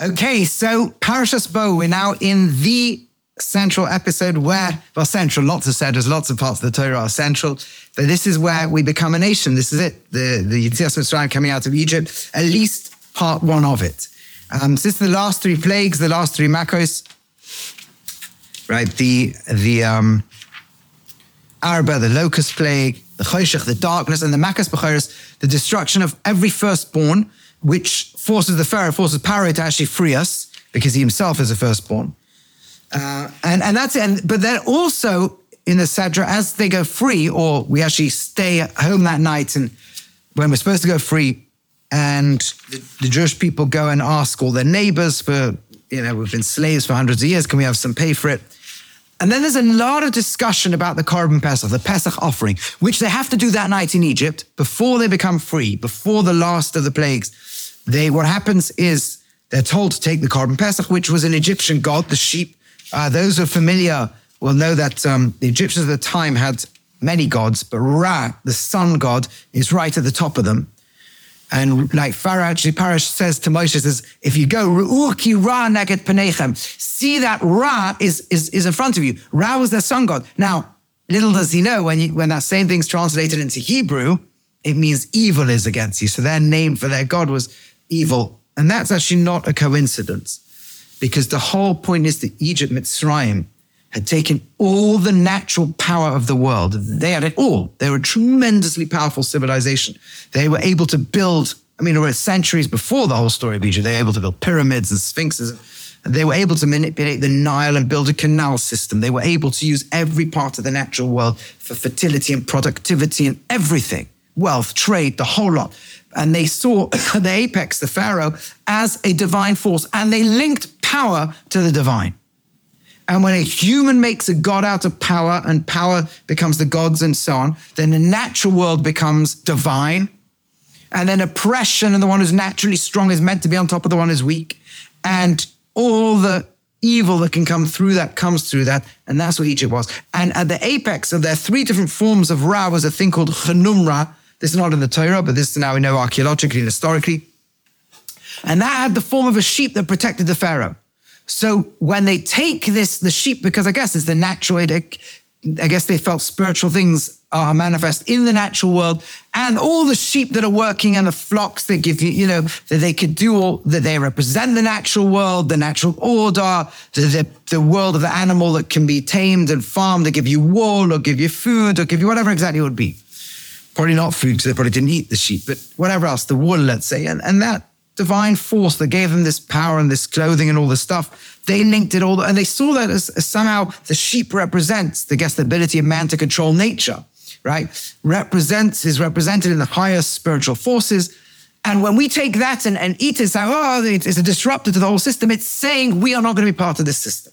Okay, so Parashas Bo, we're now in the central episode where, well, central, lots of said, there's lots of parts of the Torah are central, but this is where we become a nation. This is it, the, the Yetzias Mitzrayim coming out of Egypt, at least part one of it. Um, since the last three plagues, the last three Makos, right, the, the um, Arba, the locust plague, the Choshech, the darkness, and the Makas Bechoros, the destruction of every firstborn, which forces the Pharaoh, forces Paro to actually free us because he himself is a firstborn. Uh, and, and that's it. And, but then also in the Sedra, as they go free, or we actually stay at home that night and when we're supposed to go free, and the, the Jewish people go and ask all their neighbors for, you know, we've been slaves for hundreds of years, can we have some pay for it? And then there's a lot of discussion about the Korban Pesach, the Pesach offering, which they have to do that night in Egypt before they become free, before the last of the plagues. They, what happens is they're told to take the Korban Pesach, which was an Egyptian god, the sheep. Uh, those who are familiar will know that um, the Egyptians at the time had many gods, but Ra, the sun god, is right at the top of them. And like Pharaoh actually Parash says to Moshe, says, if you go, Ru'uki Ra neged penechem, see that Ra is, is, is in front of you. Ra was their sun god. Now, little does he know, when, you, when that same thing's translated into Hebrew, it means evil is against you. So their name for their god was evil. And that's actually not a coincidence because the whole point is that Egypt, Mitzrayim, had taken all the natural power of the world. They had it all. They were a tremendously powerful civilization. They were able to build, I mean, it was centuries before the whole story of Egypt. They were able to build pyramids and sphinxes. They were able to manipulate the Nile and build a canal system. They were able to use every part of the natural world for fertility and productivity and everything wealth, trade, the whole lot. And they saw the apex, the Pharaoh, as a divine force, and they linked power to the divine. And when a human makes a god out of power and power becomes the gods and so on, then the natural world becomes divine. And then oppression and the one who's naturally strong is meant to be on top of the one who's weak. And all the evil that can come through that comes through that. And that's what Egypt was. And at the apex of their three different forms of Ra was a thing called Chanumra. This is not in the Torah, but this is now we know archaeologically and historically. And that had the form of a sheep that protected the Pharaoh. So when they take this, the sheep, because I guess it's the natural, I guess they felt spiritual things are manifest in the natural world, and all the sheep that are working and the flocks that give you, you know, that they could do all that they represent the natural world, the natural order, the, the, the world of the animal that can be tamed and farmed to give you wool or give you food or give you whatever exactly it would be. Probably not food because they probably didn't eat the sheep, but whatever else, the wool, let's say, and, and that divine force that gave them this power and this clothing and all this stuff. They linked it all, and they saw that as, as somehow the sheep represents, the guess, the ability of man to control nature, right? Represents, is represented in the higher spiritual forces. And when we take that and, and eat it, say, oh, it's a disruptor to the whole system, it's saying we are not going to be part of this system.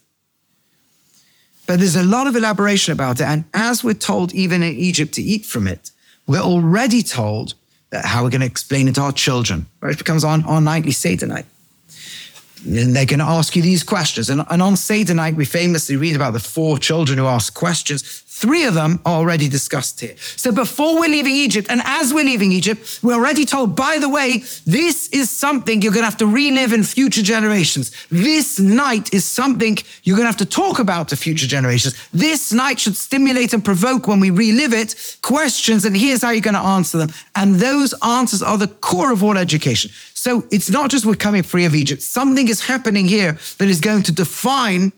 But there's a lot of elaboration about it. And as we're told, even in Egypt, to eat from it, we're already told how we're going to explain it to our children. Right? It becomes on, on nightly Seder night. And they're going to ask you these questions. And, and on Seder night, we famously read about the four children who ask questions. Three of them are already discussed here. So before we're leaving Egypt, and as we're leaving Egypt, we're already told, by the way, this is something you're going to have to relive in future generations. This night is something you're going to have to talk about to future generations. This night should stimulate and provoke when we relive it questions, and here's how you're going to answer them. And those answers are the core of all education. So it's not just we're coming free of Egypt. Something is happening here that is going to define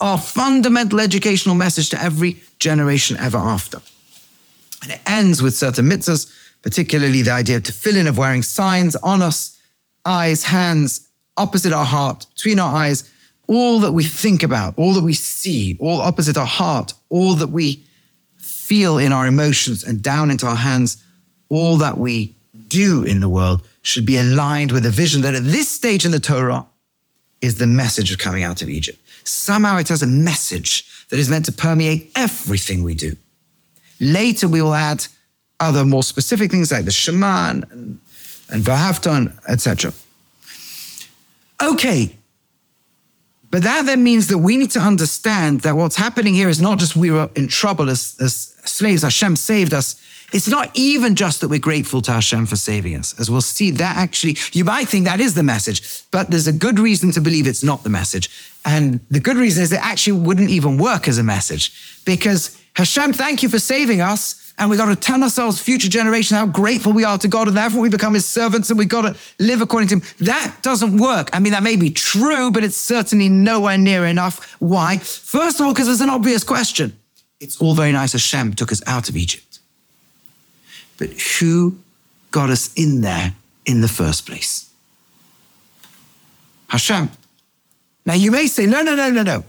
our fundamental educational message to every generation ever after. And it ends with certain mitzvahs, particularly the idea of tefillin, of wearing signs on us, eyes, hands, opposite our heart, between our eyes, all that we think about, all that we see, all opposite our heart, all that we feel in our emotions and down into our hands, all that we do in the world should be aligned with a vision that at this stage in the Torah is the message of coming out of Egypt. Somehow it has a message that is meant to permeate everything we do. Later, we will add other more specific things like the Shema and, and V'ahavta, etc. Okay, But that then means that we need to understand that what's happening here is not just we were in trouble as, as slaves, Hashem saved us. It's not even just that we're grateful to Hashem for saving us. As we'll see, that actually, you might think that is the message, but there's a good reason to believe it's not the message. And the good reason is it actually wouldn't even work as a message because Hashem, thank you for saving us and we've got to tell ourselves, future generations, how grateful we are to God, and therefore we become His servants, and we've got to live according to Him. That doesn't work. I mean, that may be true, but it's certainly nowhere near enough. Why? First of all, because there's an obvious question. It's all very nice. Hashem took us out of Egypt, but who got us in there in the first place? Hashem. Now you may say, no, no, no, no, no.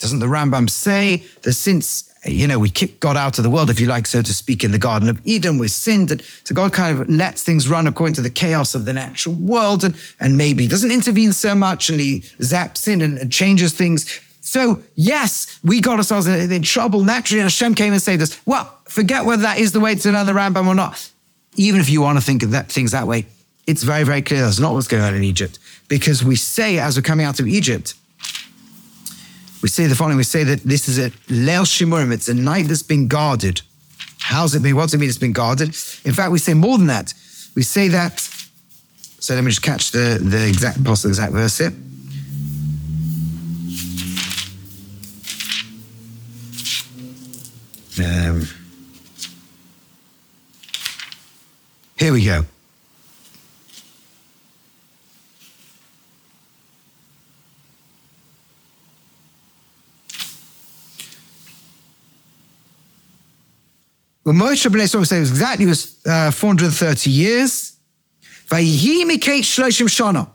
Doesn't the Rambam say that since you know, we kicked God out of the world, if you like, so to speak, in the Garden of Eden. We sinned. And so God kind of lets things run according to the chaos of the natural world and, and maybe doesn't intervene so much and he zaps in and, and changes things. So, yes, we got ourselves in, in, trouble naturally, and Hashem came and saved us. Well, forget whether that is the way to another Rambam or not. Even if you want to think of that, things that way, it's very, very clear that's not what's going on in Egypt. Because we say, as we're coming out of Egypt, we say the following we say that this is a Leil Shimurim, it's a night that's been guarded. How's it mean? What's it mean it's been guarded? In fact, we say more than that. We say that, so let me just catch the, the exact possible exact verse here. Um, here we go. Well, Moshe B'nai Yisrael says exactly was uh, 430 years. Shloshim shana.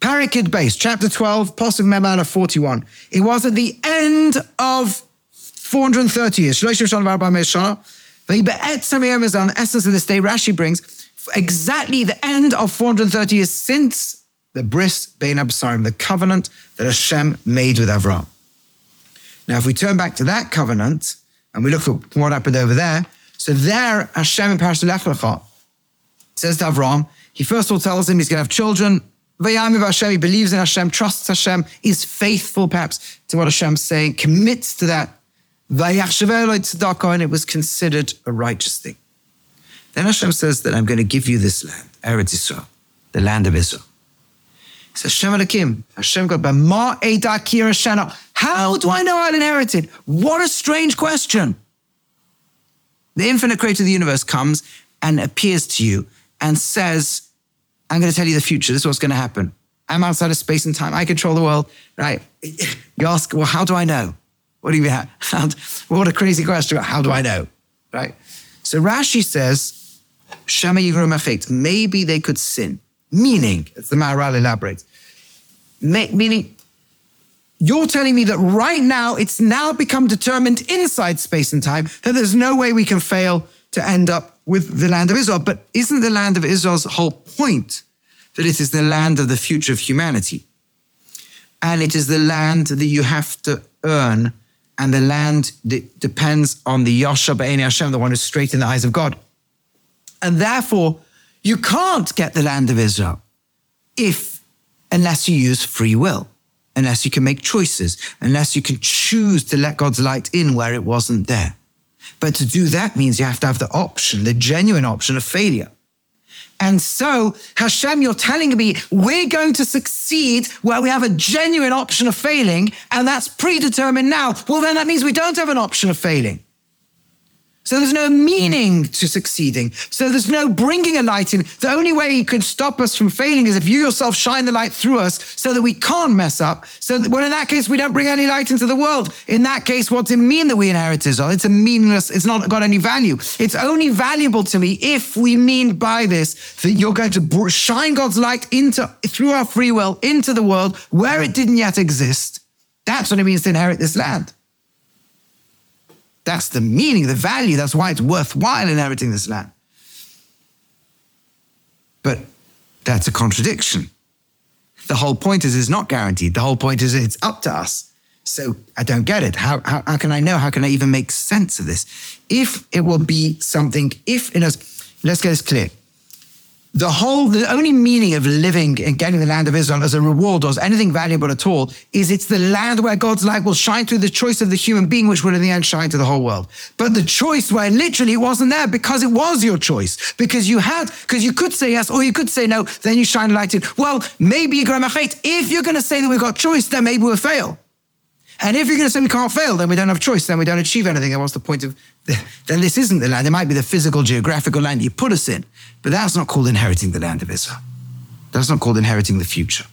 Parakid base, chapter 12, Pasuk Memala 41. It was at the end of 430 years. Shloshim shana. Vayibe'et samiyam essence of this day, Rashi brings exactly the end of 430 years since the bris bein absarim, the covenant that Hashem made with Avram. Now, if we turn back to that covenant and we look at what happened over there, so there, Hashem in Parashat Lech Lecha says to Avram, he first of all tells him he's going to have children. Vayamiv Hashem, he believes in Hashem, trusts Hashem, is faithful perhaps to what Hashem's saying, commits to that. And it was considered a righteous thing. Then Hashem says that I'm going to give you this land, Eretz Israel, the land of Israel. Says, Hashem Elohim, Hashem God, How do I know I'll inherit it? What a strange question. The infinite creator of the universe comes and appears to you and says, I'm going to tell you the future. This is what's going to happen. I'm outside of space and time. I control the world. Right? You ask, well, how do I know? What do you mean? What a crazy question. How do I know? Right? So Rashi says, Shema Yigrom Maybe they could sin. Meaning, as the Maharal elaborates, meaning you're telling me that right now it's now become determined inside space and time that there's no way we can fail to end up with the land of Israel. But isn't the land of Israel's whole point that it is the land of the future of humanity? And it is the land that you have to earn, and the land that depends on the Yasha Ba'eni Hashem, the one who's straight in the eyes of God. And therefore, you can't get the land of Israel if, unless you use free will unless you can make choices, unless you can choose to let God's light in where it wasn't there. But to do that means you have to have the option, the genuine option of failure. And so, Hashem, you're telling me we're going to succeed where we have a genuine option of failing, and that's predetermined now. Well, then that means we don't have an option of failing. So there's no meaning to succeeding. So there's no bringing a light in. The only way he can stop us from failing is if you yourself shine the light through us so that we can't mess up. So that, well, in that case, we don't bring any light into the world. In that case, what's it mean that we inherit Israel? It's a meaningless, it's not got any value. It's only valuable to me if we mean by this that you're going to shine God's light into, through our free will, into the world where it didn't yet exist. That's what it means to inherit this land. That's the meaning, the value. That's why it's worthwhile inheriting this land. But that's a contradiction. The whole point is it's not guaranteed. The whole point is it's up to us. So I don't get it. How, how, how can I know? How can I even make sense of this? If it will be something, if in us, let's get this clear. The whole, the only meaning of living and getting the land of Israel as a reward or as anything valuable at all is it's the land where God's light will shine through the choice of the human being, which will in the end shine to the whole world. But the choice where literally it wasn't there because it was your choice, because you had, because you could say yes or you could say no, then you shine light in. Well, maybe you're going to If you're going to say that we've got choice, then maybe we'll fail. And if you're going to say we can't fail, then we don't have choice, then we don't achieve anything. And what's the point of, then this isn't the land. It might be the physical, geographical land you put us in, but that's not called inheriting the land of Israel. That's not called inheriting the future.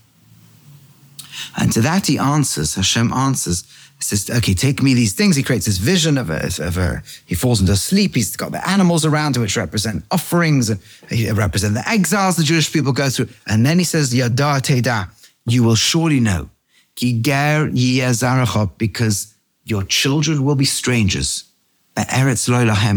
And to that he answers, Hashem answers, he says, okay, take me these things. He creates this vision of a, of a, he falls into sleep. He's got the animals around him, which represent offerings and represent the exiles the Jewish people go through. And then he says, Yada Teda, you will surely know because your children will be strangers. Eretz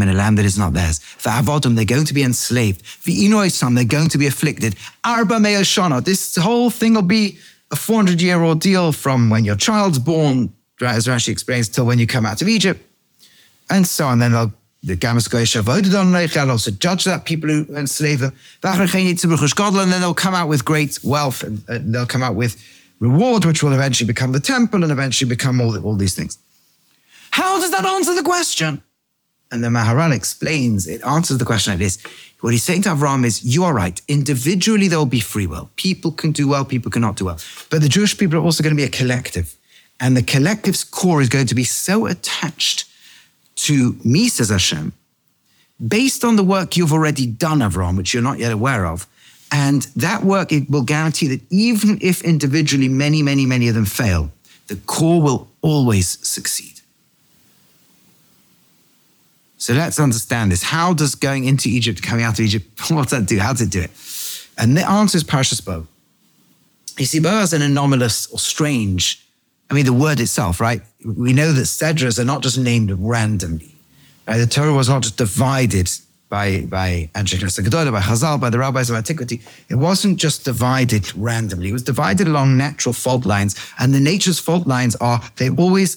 in a land that is not theirs. For Avodim, they're going to be enslaved. For Inoisam, they're going to be afflicted. Arba Meoshana, this whole thing will be a 400 year ordeal from when your child's born, as Rashi explains, till when you come out of Egypt, and so on. Then they'll the Gamaskoisha voted on They'll also judge that people who enslave them. And then they'll come out with great wealth and they'll come out with reward, which will eventually become the temple and eventually become all, all these things. How does that answer the question? And the Maharal explains, it answers the question like this. What he's saying to Avram is, you are right. Individually, there will be free will. People can do well, people cannot do well. But the Jewish people are also going to be a collective. And the collective's core is going to be so attached to me, says Hashem, based on the work you've already done, Avram, which you're not yet aware of, and that work, it will guarantee that even if individually many, many, many of them fail, the core will always succeed. So let's understand this. How does going into Egypt, coming out of Egypt, what does that do? How does it do it? And the answer is Parshas Bo. You see, Bo is an anomalous or strange. I mean, the word itself, right? We know that Sedras are not just named randomly. Right? The Torah was not just divided by by Anshe by Chazal, by the rabbis of antiquity. It wasn't just divided randomly. It was divided along natural fault lines, and the nature's fault lines are they always,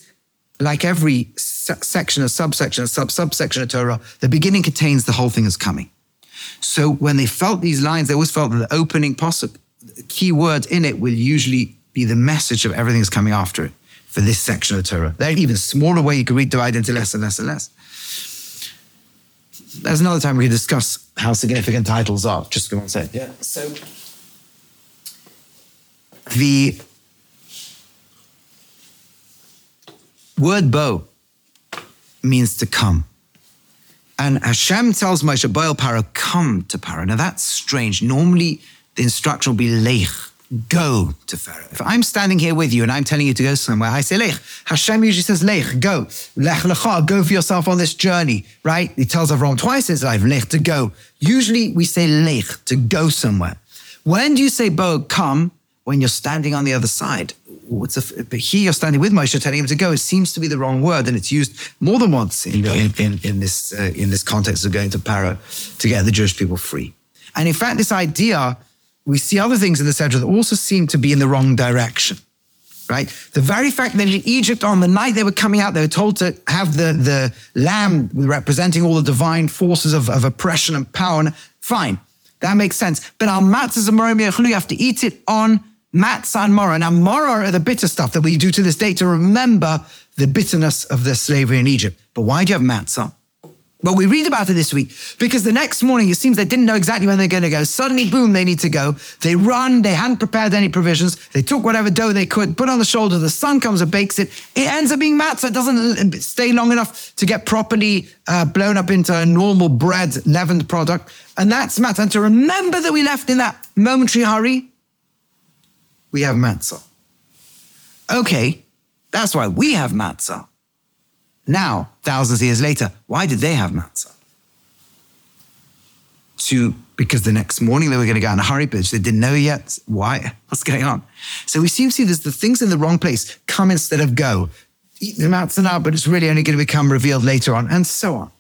like every section, a subsection, a sub subsection of Torah, the beginning contains the whole thing is coming. So when they felt these lines, they always felt that the opening possible key word in it will usually be the message of everything that's coming after it for this section of Torah. They're even smaller way you can read divide into less and less and less there's another time we can discuss how significant titles are. Just go on say. Yeah. So the word bo means to come. And Hashem tells Moshe, Bo el Paro, come to Paro. Now that's strange. Normally the instruction will be lech, go to Pharaoh. If I'm standing here with you and I'm telling you to go somewhere, I say lech. Hashem usually says lech, go. Lech lecha, go for yourself on this journey, right? He tells Avram twice in his life, lech, to go. Usually we say lech, to go somewhere. When do you say bo, come? When you're standing on the other side. But here you're standing with Moshe telling him to go. It seems to be the wrong word, and it's used more than once in, in, in, in this, uh, in this context of going to Paro to get the Jewish people free. And in fact, this idea we see other things in the Sedra that also seem to be in the wrong direction. Right? The very fact that in Egypt, on the night they were coming out, they were told to have the, the lamb representing all the divine forces of, of oppression and power. And fine, that makes sense. But our matzahs and morim you have to eat it on matzah and maror. Now, maror are the bitter stuff that we do to this day to remember the bitterness of the slavery in Egypt. But why do you have matzah? Well, we read about it this week because the next morning it seems they didn't know exactly when they're going to go. Suddenly, boom, they need to go. They run. They hadn't prepared any provisions. They took whatever dough they could, put on the shoulder. The sun comes and bakes it. It ends up being matzah. It doesn't stay long enough to get properly uh, blown up into a normal bread leavened product. And that's matzah. And to remember that we left in that momentary hurry, we have matzah. Okay, that's why we have matzah. Now, thousands of years later, why did they have matzah? To because the next morning they were going to go in a hurry, but they didn't know yet why. What's going on? So we seem to see there's the things in the wrong place come instead of go. Eat the matzah now, but it's really only going to become revealed later on, and so on.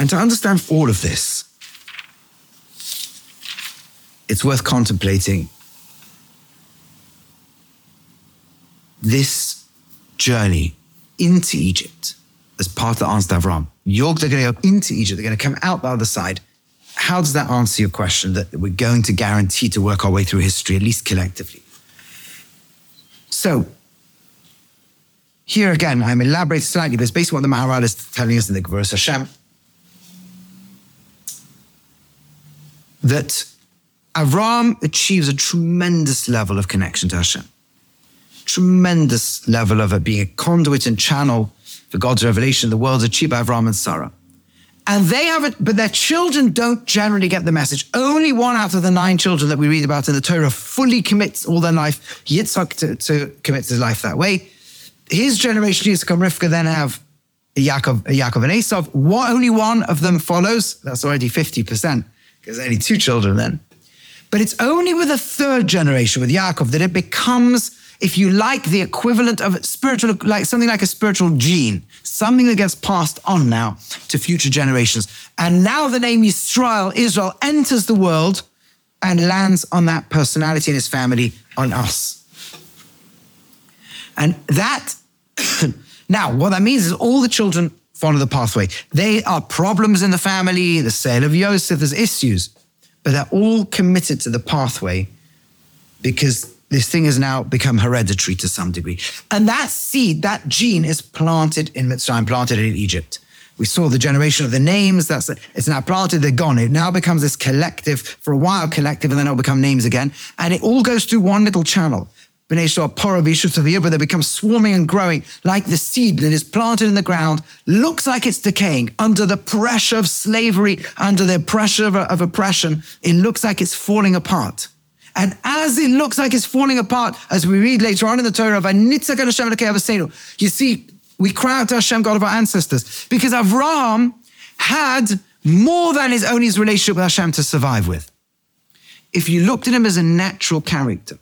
And to understand all of this, it's worth contemplating this journey into Egypt as part of the answer to Avram. You're, they're going to go into Egypt. They're going to come out the other side. how does that answer your question that we're going to guarantee to work our way through history, at least collectively? So, here again, I'm elaborating slightly, but it's basically what the Maharal is telling us in the Gvuras Hashem. That Avram achieves a tremendous level of connection to Hashem. Tremendous level of it being a conduit and channel for God's revelation. In the world's achieved by Avram and Sarah. And they have it, but their children don't generally get the message. Only one out of the nine children that we read about in the Torah fully commits all their life. Yitzhak to, to commit his life that way. His generation, Yitzhak and Rivka, then have Yaakov, Yaakov and Esau. One, only one of them follows. That's already 50%, because only two children then. But it's only with the third generation, with Yaakov, that it becomes if you like, the equivalent of spiritual, like something like a spiritual gene, something that gets passed on now to future generations. And now the name Yisrael, Israel, enters the world and lands on that personality and his family, on us. And that, now, what that means is all the children follow the pathway. They are problems in the family, the sale of Yosef, there's issues, but they're all committed to the pathway because this thing has now become hereditary to some degree. And that seed, that gene is planted in Mitzrayim, planted in Egypt. We saw the generation of the names. That's it's now planted. They're gone. It now becomes this collective for a while, collective, and then it'll become names again. And it all goes through one little channel. B'nai Shor, but they become swarming and growing like the seed that is planted in the ground, looks like it's decaying under the pressure of slavery, under the pressure of, of oppression. It looks like it's falling apart. And as it looks like it's falling apart, as we read later on in the Torah you see, we cry out to Hashem, God of our ancestors, because Avram had more than his own his relationship with Hashem to survive with. If you looked at him as a natural character,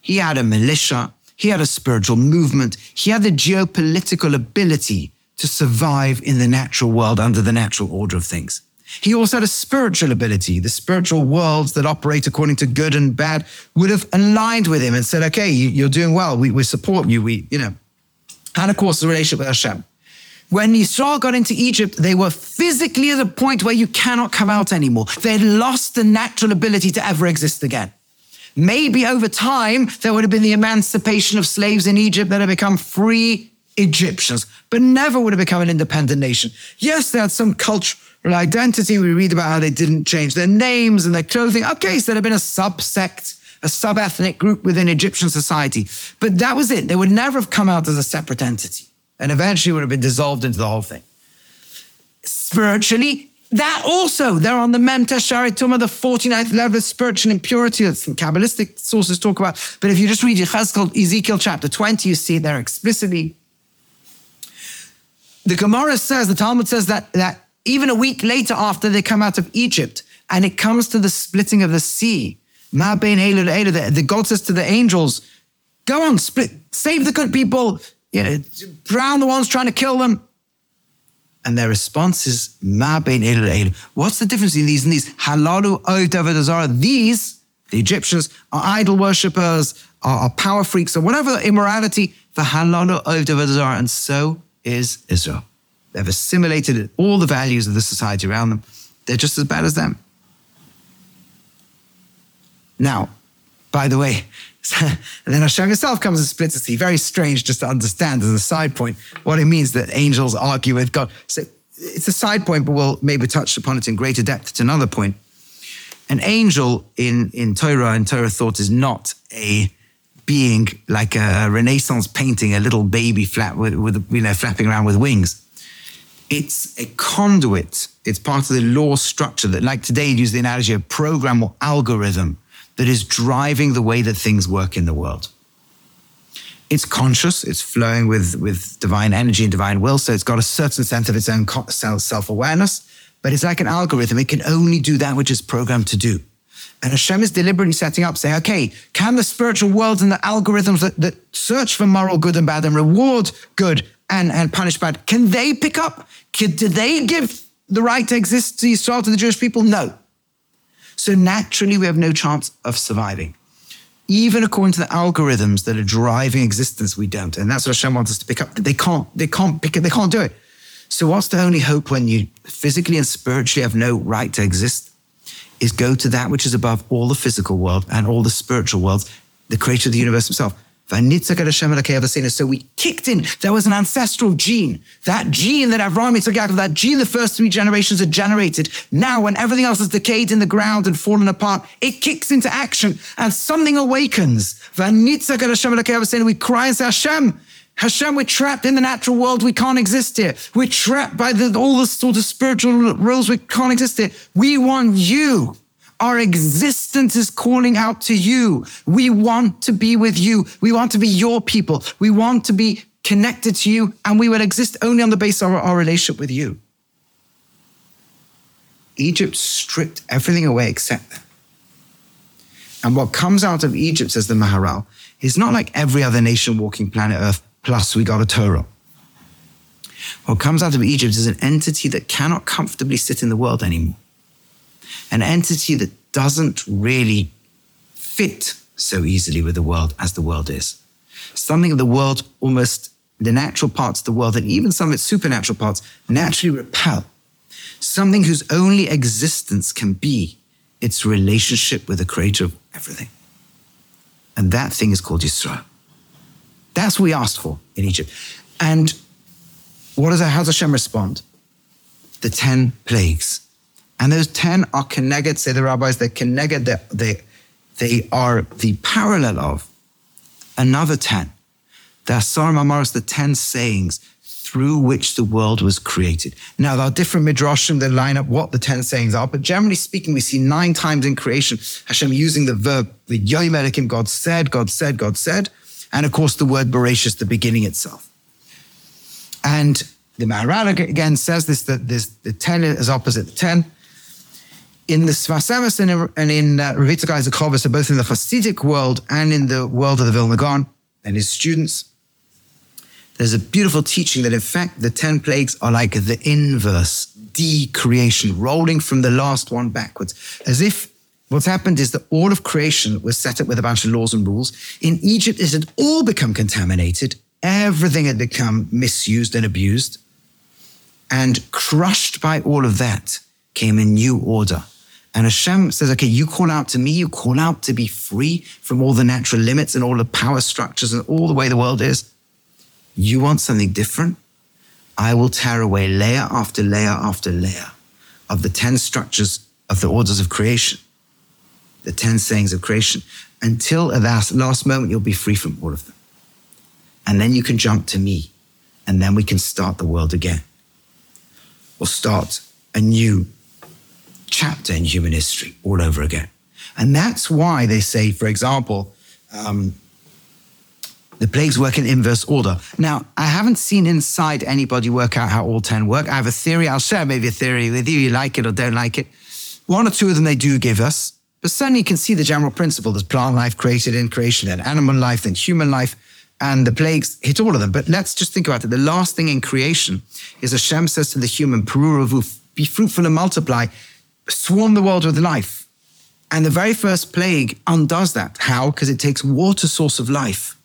he had a militia, he had a spiritual movement, he had the geopolitical ability to survive in the natural world under the natural order of things. He also had a spiritual ability. The spiritual worlds that operate according to good and bad would have aligned with him and said, okay, you're doing well. We, we support you. We, you know, and of course, the relationship with Hashem. When Yisrael got into Egypt, they were physically at a point where you cannot come out anymore. They'd lost the natural ability to ever exist again. Maybe over time, there would have been the emancipation of slaves in Egypt that had become free Egyptians, but never would have become an independent nation. Yes, they had some culture identity. We read about how they didn't change their names and their clothing. Okay, so there had been a subsect, a sub-ethnic group within Egyptian society. But that was it. They would never have come out as a separate entity and eventually would have been dissolved into the whole thing. Spiritually, that also, they're on the Mem Teshari the 49th level of spiritual impurity that some Kabbalistic sources talk about. But if you just read Ezekiel chapter 20, you see there explicitly. The Gemara says, the Talmud says that, that even a week later after they come out of Egypt, and it comes to the splitting of the sea. The, the God says to the angels, go on, split, save the good people, you know, drown the ones trying to kill them. And their response is, What's the difference between these and these? Halalu oiv These, the Egyptians, are idol worshippers, are, are power freaks, or whatever immorality. For halalu oiv and so is Israel. They've assimilated all the values of the society around them. They're just as bad as them. Now, by the way, and then Hashem himself comes and splits the sea. Very strange just to understand as a side point what it means that angels argue with God. So it's a side point, but we'll maybe touch upon it in greater depth at another point. An angel in, in Torah and Torah thought is not a being like a Renaissance painting, a little baby flap with, with you know flapping around with wings it's a conduit. It's part of the law structure that, like today, use the analogy of program or algorithm that is driving the way that things work in the world. It's conscious, it's flowing with, with divine energy and divine will, so it's got a certain sense of its own self awareness, but it's like an algorithm. It can only do that which is programmed to do. And Hashem is deliberately setting up, saying, okay, can the spiritual worlds and the algorithms that, that search for moral good and bad and reward good and, and punish bad, can they pick up? Can, do they give the right to exist to Israel to the Jewish people? No. So naturally, we have no chance of surviving. Even according to the algorithms that are driving existence, we don't. And that's what Hashem wants us to pick up. They can't, they can't pick it, they can't do it. So what's the only hope when you physically and spiritually have no right to exist? is go to that which is above all the physical world and all the spiritual worlds, the creator of the universe himself. So we kicked in. There was an ancestral gene. That gene that Avraham Yitzchak that gene the first three generations had generated. Now, when everything else has decayed in the ground and fallen apart, it kicks into action and something awakens. We cry and say, Hashem, Hashem, we're trapped in the natural world. We can't exist here. We're trapped by the, all the sort of spiritual rules. We can't exist here. We want you. Our existence is calling out to you. We want to be with you. We want to be your people. We want to be connected to you, and we will exist only on the basis of our, our relationship with you. Egypt stripped everything away except that. And what comes out of Egypt, says the Maharal, is not like every other nation walking planet Earth, plus we got a Torah. What comes out of Egypt is an entity that cannot comfortably sit in the world anymore an entity that doesn't really fit so easily with the world as the world is. Something of the world almost the natural parts of the world and even some of its supernatural parts naturally repel. Something whose only existence can be its relationship with the creator of everything. And that thing is called Yisrael. That's what we asked for in Egypt. And what does how does Hashem respond? The 10 plagues. And those 10 are connected, say the rabbis, they're connected, they, they, they are the parallel of another 10. The Asar Ma'amaros, the 10 sayings through which the world was created. Now, there are different midrashim that line up what the 10 sayings are, but generally speaking, we see nine times in creation Hashem using the verb, the Yoim God said, God said, God said, and of course the word Bereshis, the beginning itself. And the Maharal again says this, that this, the 10 is opposite the 10 in the Sfas and in, and in uh, Yitzchak so both in the Hasidic world and in the world of the Vilna Gaon and his students, there's a beautiful teaching that in fact the 10 plagues are like the inverse decreation, rolling from the last one backwards, as if what's happened is that all of creation was set up with a bunch of laws and rules. In Egypt, it had all become contaminated. Everything had become misused and abused. And crushed by all of that came a new order and Hashem says, okay, you call out to me, you call out to be free from all the natural limits and all the power structures and all the way the world is. You want something different? I will tear away layer after layer after layer of the 10 structures of the orders of creation, the 10 sayings of creation, until at that last moment you'll be free from all of them. And then you can jump to me, and then we can start the world again. We'll start a new chapter in human history all over again. And that's why they say, for example, um, the plagues work in inverse order. Now, I haven't seen inside anybody work out how all 10 work. I have a theory. I'll share maybe a theory with you. You like it or don't like it. One or two of them they do give us, but certainly you can see the general principle. There's plant life created in creation, then animal life, then human life, and the plagues hit all of them. But let's just think about it. The last thing in creation is Hashem says to the human, be fruitful and multiply swarm the world with life. And the very first plague undoes that. How? Because it takes water source of life,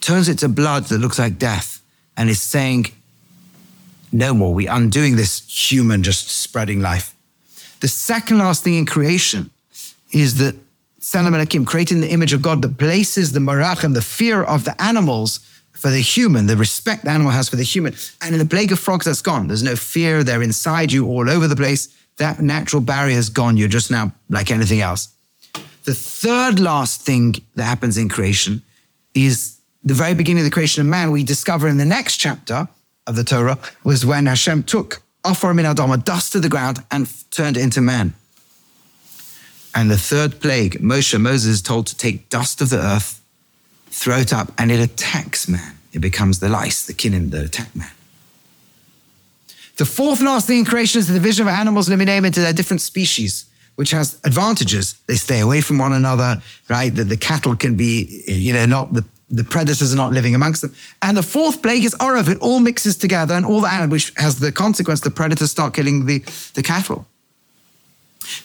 turns it to blood that looks like death, and is saying, no more. We undoing this human just spreading life. The second last thing in creation is that Tzelem Elokim, creating the image of God that places the marachim, the fear of the animals for the human, the respect the animal has for the human. And in the plague of frogs, that's gone. There's no fear. They're inside you all over the place that natural barrier is gone. You're just now like anything else. The third last thing that happens in creation is the very beginning of the creation of man. We discover in the next chapter of the Torah was when Hashem took Afar min Adama, dust to the ground, and turned it into man. And the third plague, Moshe, Moses is told to take dust of the earth, throw it up, and it attacks man. It becomes the lice, the kinim that attack man. The fourth last thing in creation is the division of animals name into their different species, which has advantages. They stay away from one another, right? The, the cattle can be, you know, not the, the predators are not living amongst them. And the fourth plague is Orav. It all mixes together and all the animals, which has the consequence the predators start killing the, the cattle.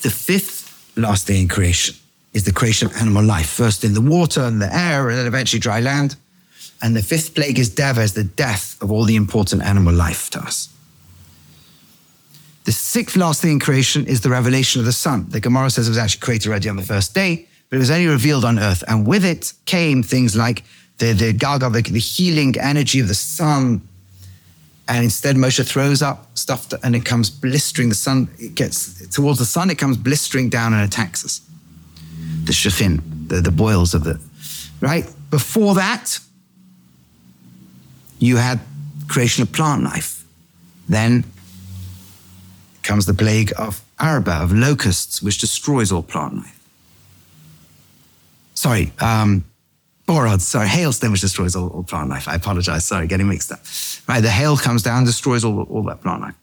The fifth last thing in creation is the creation of animal life, first in the water and the air, and then eventually dry land. And the fifth plague is Deva, is the death of all the important animal life to us. The sixth last thing in creation is the revelation of the sun. The Gemara says it was actually created already on the first day, but it was only revealed on earth. And with it came things like the, the Gaga, the, the healing energy of the sun. And instead, Moshe throws up stuff and it comes blistering. The sun, it gets towards the sun, it comes blistering down and attacks us. The shafin, the, the boils of the, right? Before that, you had creation of plant life. Then comes the plague of Araba, of locusts, which destroys all plant life. Sorry, um, borods, sorry, hailstone, which destroys all, all, plant life. I apologize, sorry, getting mixed up. Right, the hail comes down, destroys all, all that plant life.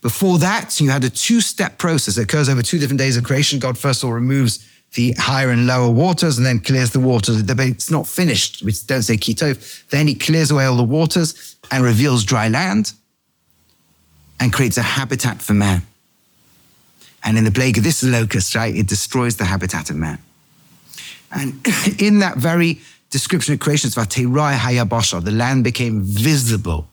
Before that, you had a two step process that occurs over two different days of creation. God first of all removes the higher and lower waters and then clears the waters. It's not finished. We don't say kitov. Then he clears away all the waters and reveals dry land and creates a habitat for man. And in the plague of this locust, right, it destroys the habitat of man. And in that very description of creation, it's about the land became visible.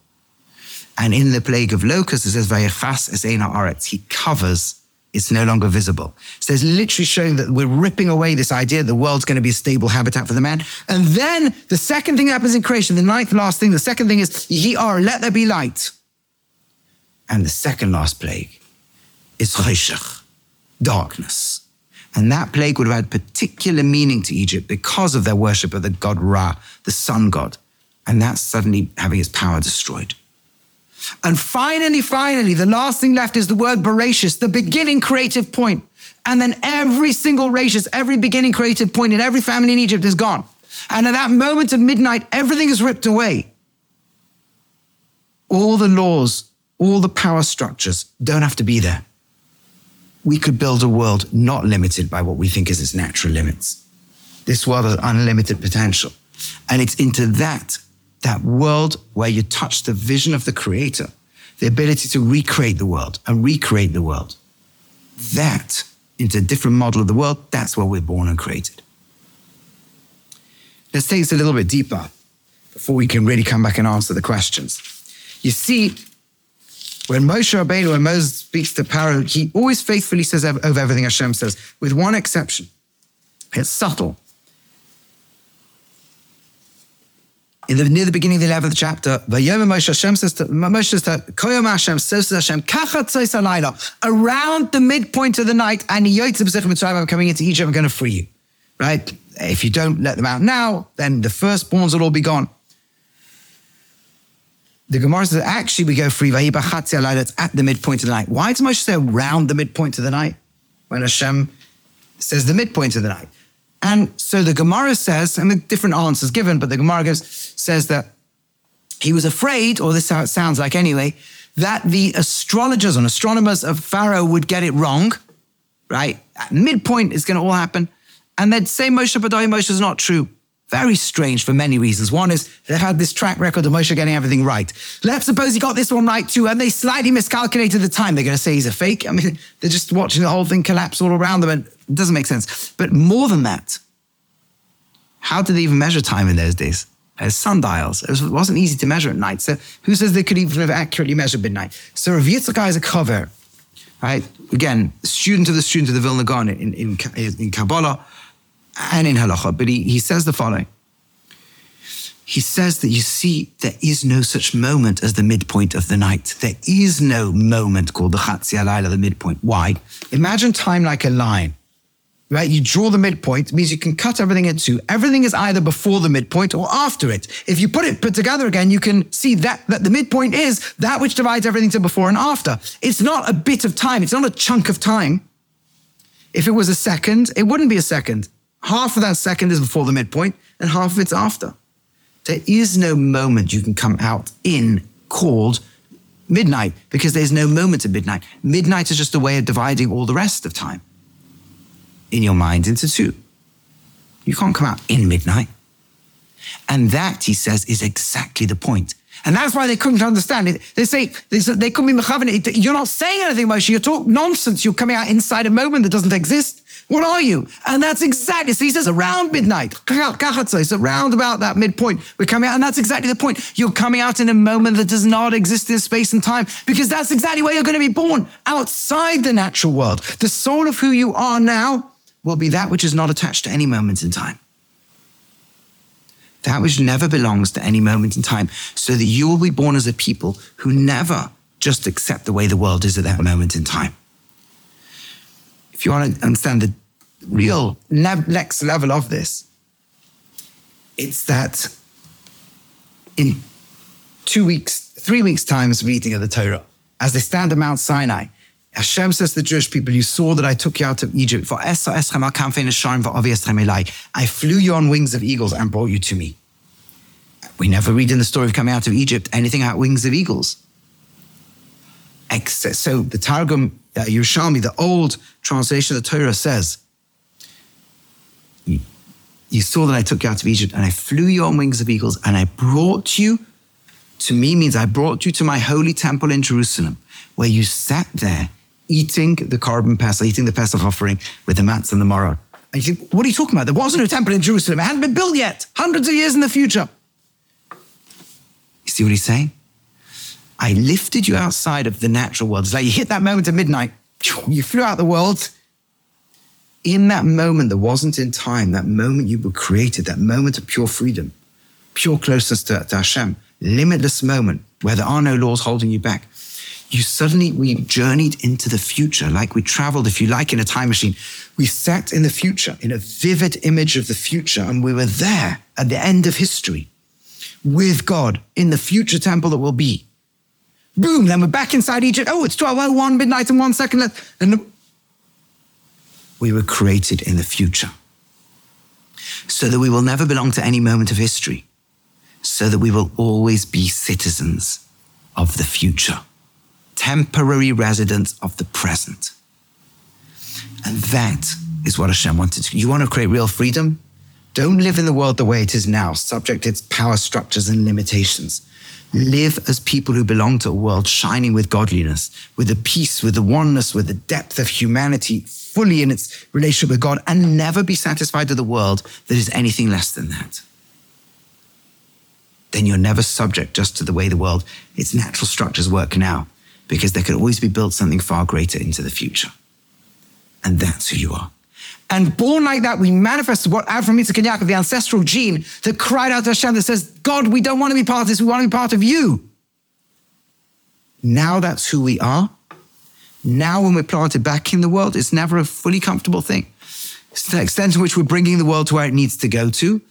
And in the plague of locusts, it says, Vayachas aretz. He covers, it's no longer visible. So it's literally showing that we're ripping away this idea the world's going to be a stable habitat for the man. And then the second thing that happens in creation, the ninth last thing, the second thing is, Yehi or, let there be light. And the second last plague is Choshech, darkness. And that plague would have had particular meaning to Egypt because of their worship of the god Ra, the sun god. And that's suddenly having its power destroyed. And finally, finally, the last thing left is the word Bereshis, the beginning creative point. And then every single Rashis, every beginning creative point in every family in Egypt is gone. And at that moment of midnight, everything is ripped away. All the laws, all the power structures don't have to be there. We could build a world not limited by what we think is its natural limits. This world has unlimited potential. And it's into that that world where you touch the vision of the creator, the ability to recreate the world and recreate the world. That into a different model of the world, that's where we're born and created. Let's take this a little bit deeper before we can really come back and answer the questions. You see, when Moshe Rabbeinu, when Moses speaks to Paro, he always faithfully says over everything Hashem says, with one exception. It's subtle. in the, near the beginning of the 11th chapter, Moshe Hashem says to Moshe says to Koyom Hashem says to Hashem, around the midpoint of the night, and I'm coming into Egypt, I'm going to free you. Right? If you don't let them out now, then the firstborns will all be gone. The Gemara says actually we go free It's at the midpoint of the night. Why does Moshe say around the midpoint of the night when Hashem says the midpoint of the night? And so the Gemara says, and the different answers given, but the Gemara goes, says that he was afraid, or this is how it sounds like anyway, that the astrologers and astronomers of Pharaoh would get it wrong, right? At midpoint is going to all happen. And they'd say Moshe Badai Moshe is not true. Very strange for many reasons. One is they've had this track record of Moshe getting everything right. Let's suppose he got this one right too, and they slightly miscalculated the time. They're going to say he's a fake. I mean, they're just watching the whole thing collapse all around them, and it doesn't make sense. But more than that, how did they even measure time in those days? As sundials. It wasn't easy to measure at night. So who says they could even have accurately measured midnight? So Rav Yitzchak Isaac Chaver, right? Again, student of the student of the Vilna Gaon in, in, in Kabbalah and in halacha, but he, he says the following. He says that you see, there is no such moment as the midpoint of the night. There is no moment called the Chatzi Alayla, the midpoint. Why? Imagine time like a line, right? You draw the midpoint, means you can cut everything in two. Everything is either before the midpoint or after it. If you put it put together again, you can see that, that the midpoint is that which divides everything to before and after. It's not a bit of time. It's not a chunk of time. If it was a second, it wouldn't be a second. Half of that second is before the midpoint, and half of it's after. There is no moment you can come out in called midnight because there's no moment of midnight. Midnight is just a way of dividing all the rest of time in your mind into two. You can't come out in midnight. And that, he says, is exactly the point. And that's why they couldn't understand it. They say, they, say, they couldn't be. You're not saying anything, Moshe. You're talking nonsense. You're coming out inside a moment that doesn't exist. What are you? And that's exactly, so he says around midnight, it's around about that midpoint. We're coming out, and that's exactly the point. You're coming out in a moment that does not exist in space and time because that's exactly where you're going to be born, outside the natural world. The soul of who you are now will be that which is not attached to any moment in time. That which never belongs to any moment in time, so that you will be born as a people who never just accept the way the world is at that moment in time if you want to understand the real next level of this, it's that in two weeks, three weeks' time's reading of the Torah, as they stand at Mount Sinai, Hashem says to the Jewish people, You saw that I took you out of Egypt. For I flew you on wings of eagles and brought you to me. We never read in the story of coming out of Egypt anything about wings of eagles. So the Targum uh, Yerushalmi, the old translation of the Torah says, You saw that I took you out of Egypt and I flew you on wings of eagles and I brought you to me means I brought you to my holy temple in Jerusalem, where you sat there eating the korban pesach, eating the Pesach offering with the mats and the maror. And you think, what are you talking about? There wasn't a temple in Jerusalem. It hadn't been built yet, hundreds of years in the future. You see what he's saying? I lifted you outside of the natural world. It's like you hit that moment of midnight, you flew out the world. In that moment that wasn't in time, that moment you were created, that moment of pure freedom, pure closeness to, to Hashem, limitless moment where there are no laws holding you back. You suddenly, we journeyed into the future, like we traveled, if you like, in a time machine. We sat in the future, in a vivid image of the future, and we were there at the end of history with God in the future temple that will be. Boom, then we're back inside Egypt. Oh, it's 1201 midnight and one second left. And we were created in the future so that we will never belong to any moment of history, so that we will always be citizens of the future, temporary residents of the present. And that is what Hashem wanted. You want to create real freedom? Don't live in the world the way it is now, subject to its power structures and limitations live as people who belong to a world shining with godliness, with the peace, with the oneness, with the depth of humanity fully in its relationship with God, and never be satisfied with a world that is anything less than that. Then you're never subject just to the way the world, its natural structures work now, because there could always be built something far greater into the future. And that's who you are. And born like that, we manifest what Yaakov, the ancestral gene that cried out to Hashem that says, God, we don't want to be part of this, we want to be part of you. Now that's who we are. Now, when we're planted back in the world, it's never a fully comfortable thing. It's the extent to which we're bringing the world to where it needs to go to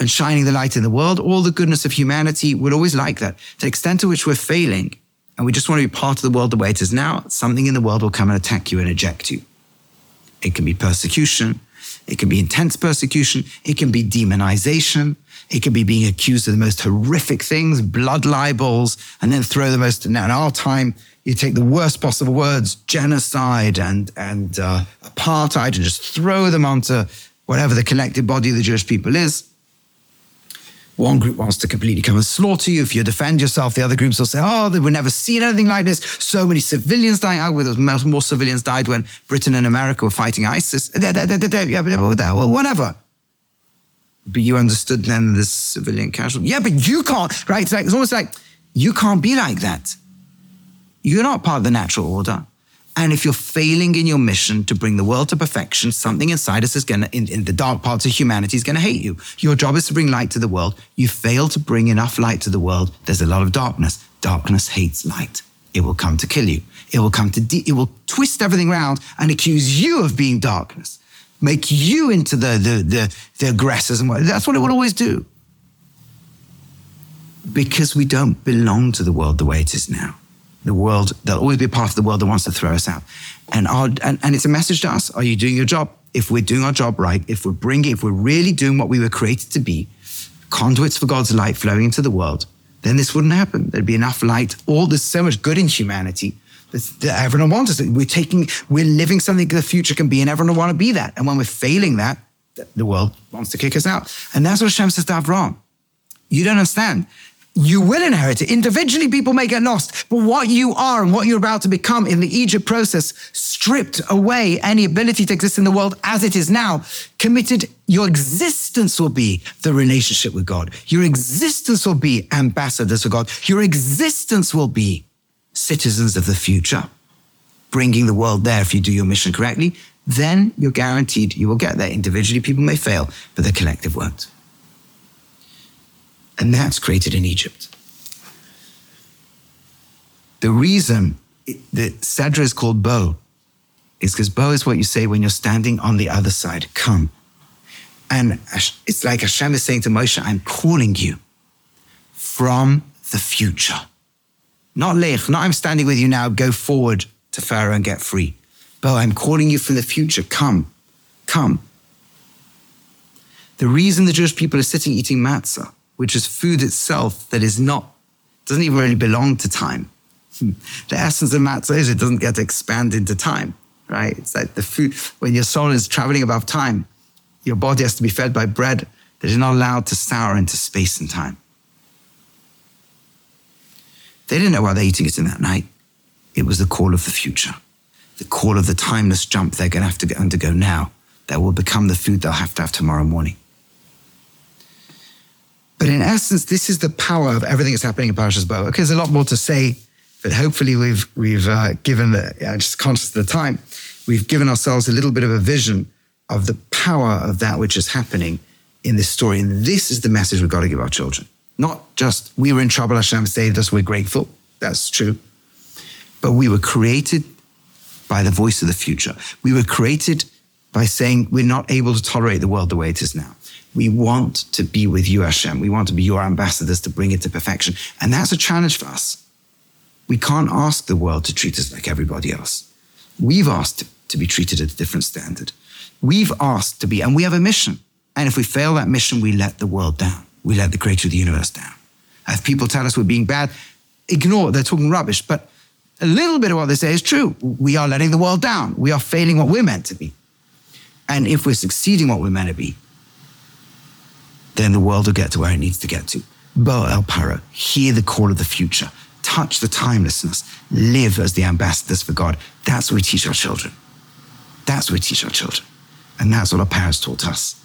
and shining the light in the world. All the goodness of humanity, we're always like that. To the extent to which we're failing and we just want to be part of the world the way it is now, something in the world will come and attack you and eject you. It can be persecution. It can be intense persecution. It can be demonization. It can be being accused of the most horrific things, blood libels, and then throw the most, now in our time, you take the worst possible words, genocide and, and uh, apartheid, and just throw them onto whatever the collective body of the Jewish people is. One group wants to completely come and slaughter you. If you defend yourself, the other groups will say, oh, they have never seen anything like this. So many civilians dying. Oh, well, more civilians died when Britain and America were fighting ISIS. Well, whatever. But you understood then the civilian casualty. Yeah, but you can't, right? It's, like, it's almost like you can't be like that. You're not part of the natural order. And if you're failing in your mission to bring the world to perfection, something inside us is going to, in, in, the dark parts of humanity, is going to hate you. Your job is to bring light to the world. You fail to bring enough light to the world. There's a lot of darkness. Darkness hates light. It will come to kill you. It will come to, de- it will twist everything around and accuse you of being darkness, make you into the, the, the, the aggressors. And that's what it will always do. Because we don't belong to the world the way it is now the world, there'll always be a part of the world that wants to throw us out. And, our, and, and it's a message to us. Are you doing your job? If we're doing our job right, if we're bringing, if we're really doing what we were created to be, conduits for God's light flowing into the world, then this wouldn't happen. There'd be enough light. All there's so much good in humanity that everyone wants us. We're taking, we're living something the future can be, and everyone will want to be that. And when we're failing that, the world wants to kick us out. And that's what Hashem says to Avram. You don't understand you will inherit it. Individually, people may get lost, but what you are and what you're about to become in the Egypt process stripped away any ability to exist in the world as it is now. Committed, your existence will be the relationship with God. Your existence will be ambassadors for God. Your existence will be citizens of the future, bringing the world there if you do your mission correctly. Then you're guaranteed you will get there. Individually, people may fail, but the collective won't. And that's created in Egypt. The reason that Sedra is called Bo is because Bo is what you say when you're standing on the other side. Come. And it's like Hashem is saying to Moshe, I'm calling you from the future. Not lech, not I'm standing with you now, go forward to Pharaoh and get free. Bo, I'm calling you from the future. Come, come. The reason the Jewish people are sitting eating matzah which is food itself that is not, doesn't even really belong to time. The essence of matzah is it doesn't get to expand into time, right? It's like the food, when your soul is traveling above time, your body has to be fed by bread that is not allowed to sour into space and time. They didn't know why they're eating it in that night. It was the call of the future, the call of the timeless jump they're going to have to undergo now that will become the food they'll have to have tomorrow morning. But in essence, this is the power of everything that's happening in Parashas Bo. Okay, there's a lot more to say, but hopefully we've we've uh, given the yeah, just conscious of the time, we've given ourselves a little bit of a vision of the power of that which is happening in this story. And this is the message we've got to give our children. Not just we were in trouble, Hashem saved us, we're grateful. That's true. But we were created by the voice of the future. We were created by saying we're not able to tolerate the world the way it is now. We want to be with you, Hashem. We want to be your ambassadors to bring it to perfection. And that's a challenge for us. We can't ask the world to treat us like everybody else. We've asked to be treated at a different standard. We've asked to be, and we have a mission. And if we fail that mission, we let the world down. We let the creator of the universe down. If people tell us we're being bad, ignore it. They're talking rubbish. But a little bit of what they say is true. We are letting the world down. We are failing what we're meant to be. And if we're succeeding what we're meant to be, then the world will get to where it needs to get to. Bo El Paro, hear the call of the future, touch the timelessness, live as the ambassadors for God. That's what we teach our children. That's what we teach our children. And that's what our parents taught us.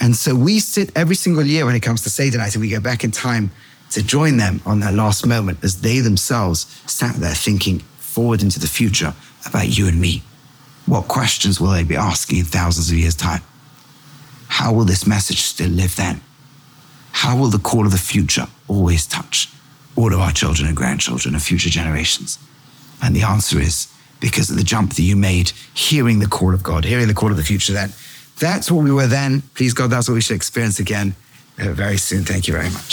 And so we sit every single year when it comes to Seder night and we go back in time to join them on that last moment as they themselves sat there thinking forward into the future about you and me. What questions will they be asking in thousands of years' time? How will this message still live then? How will the call of the future always touch all of our children and grandchildren and future generations? And the answer is because of the jump that you made, hearing the call of God, hearing the call of the future then. That's what we were then. Please God, that's what we should experience again uh, very soon. Thank you very much.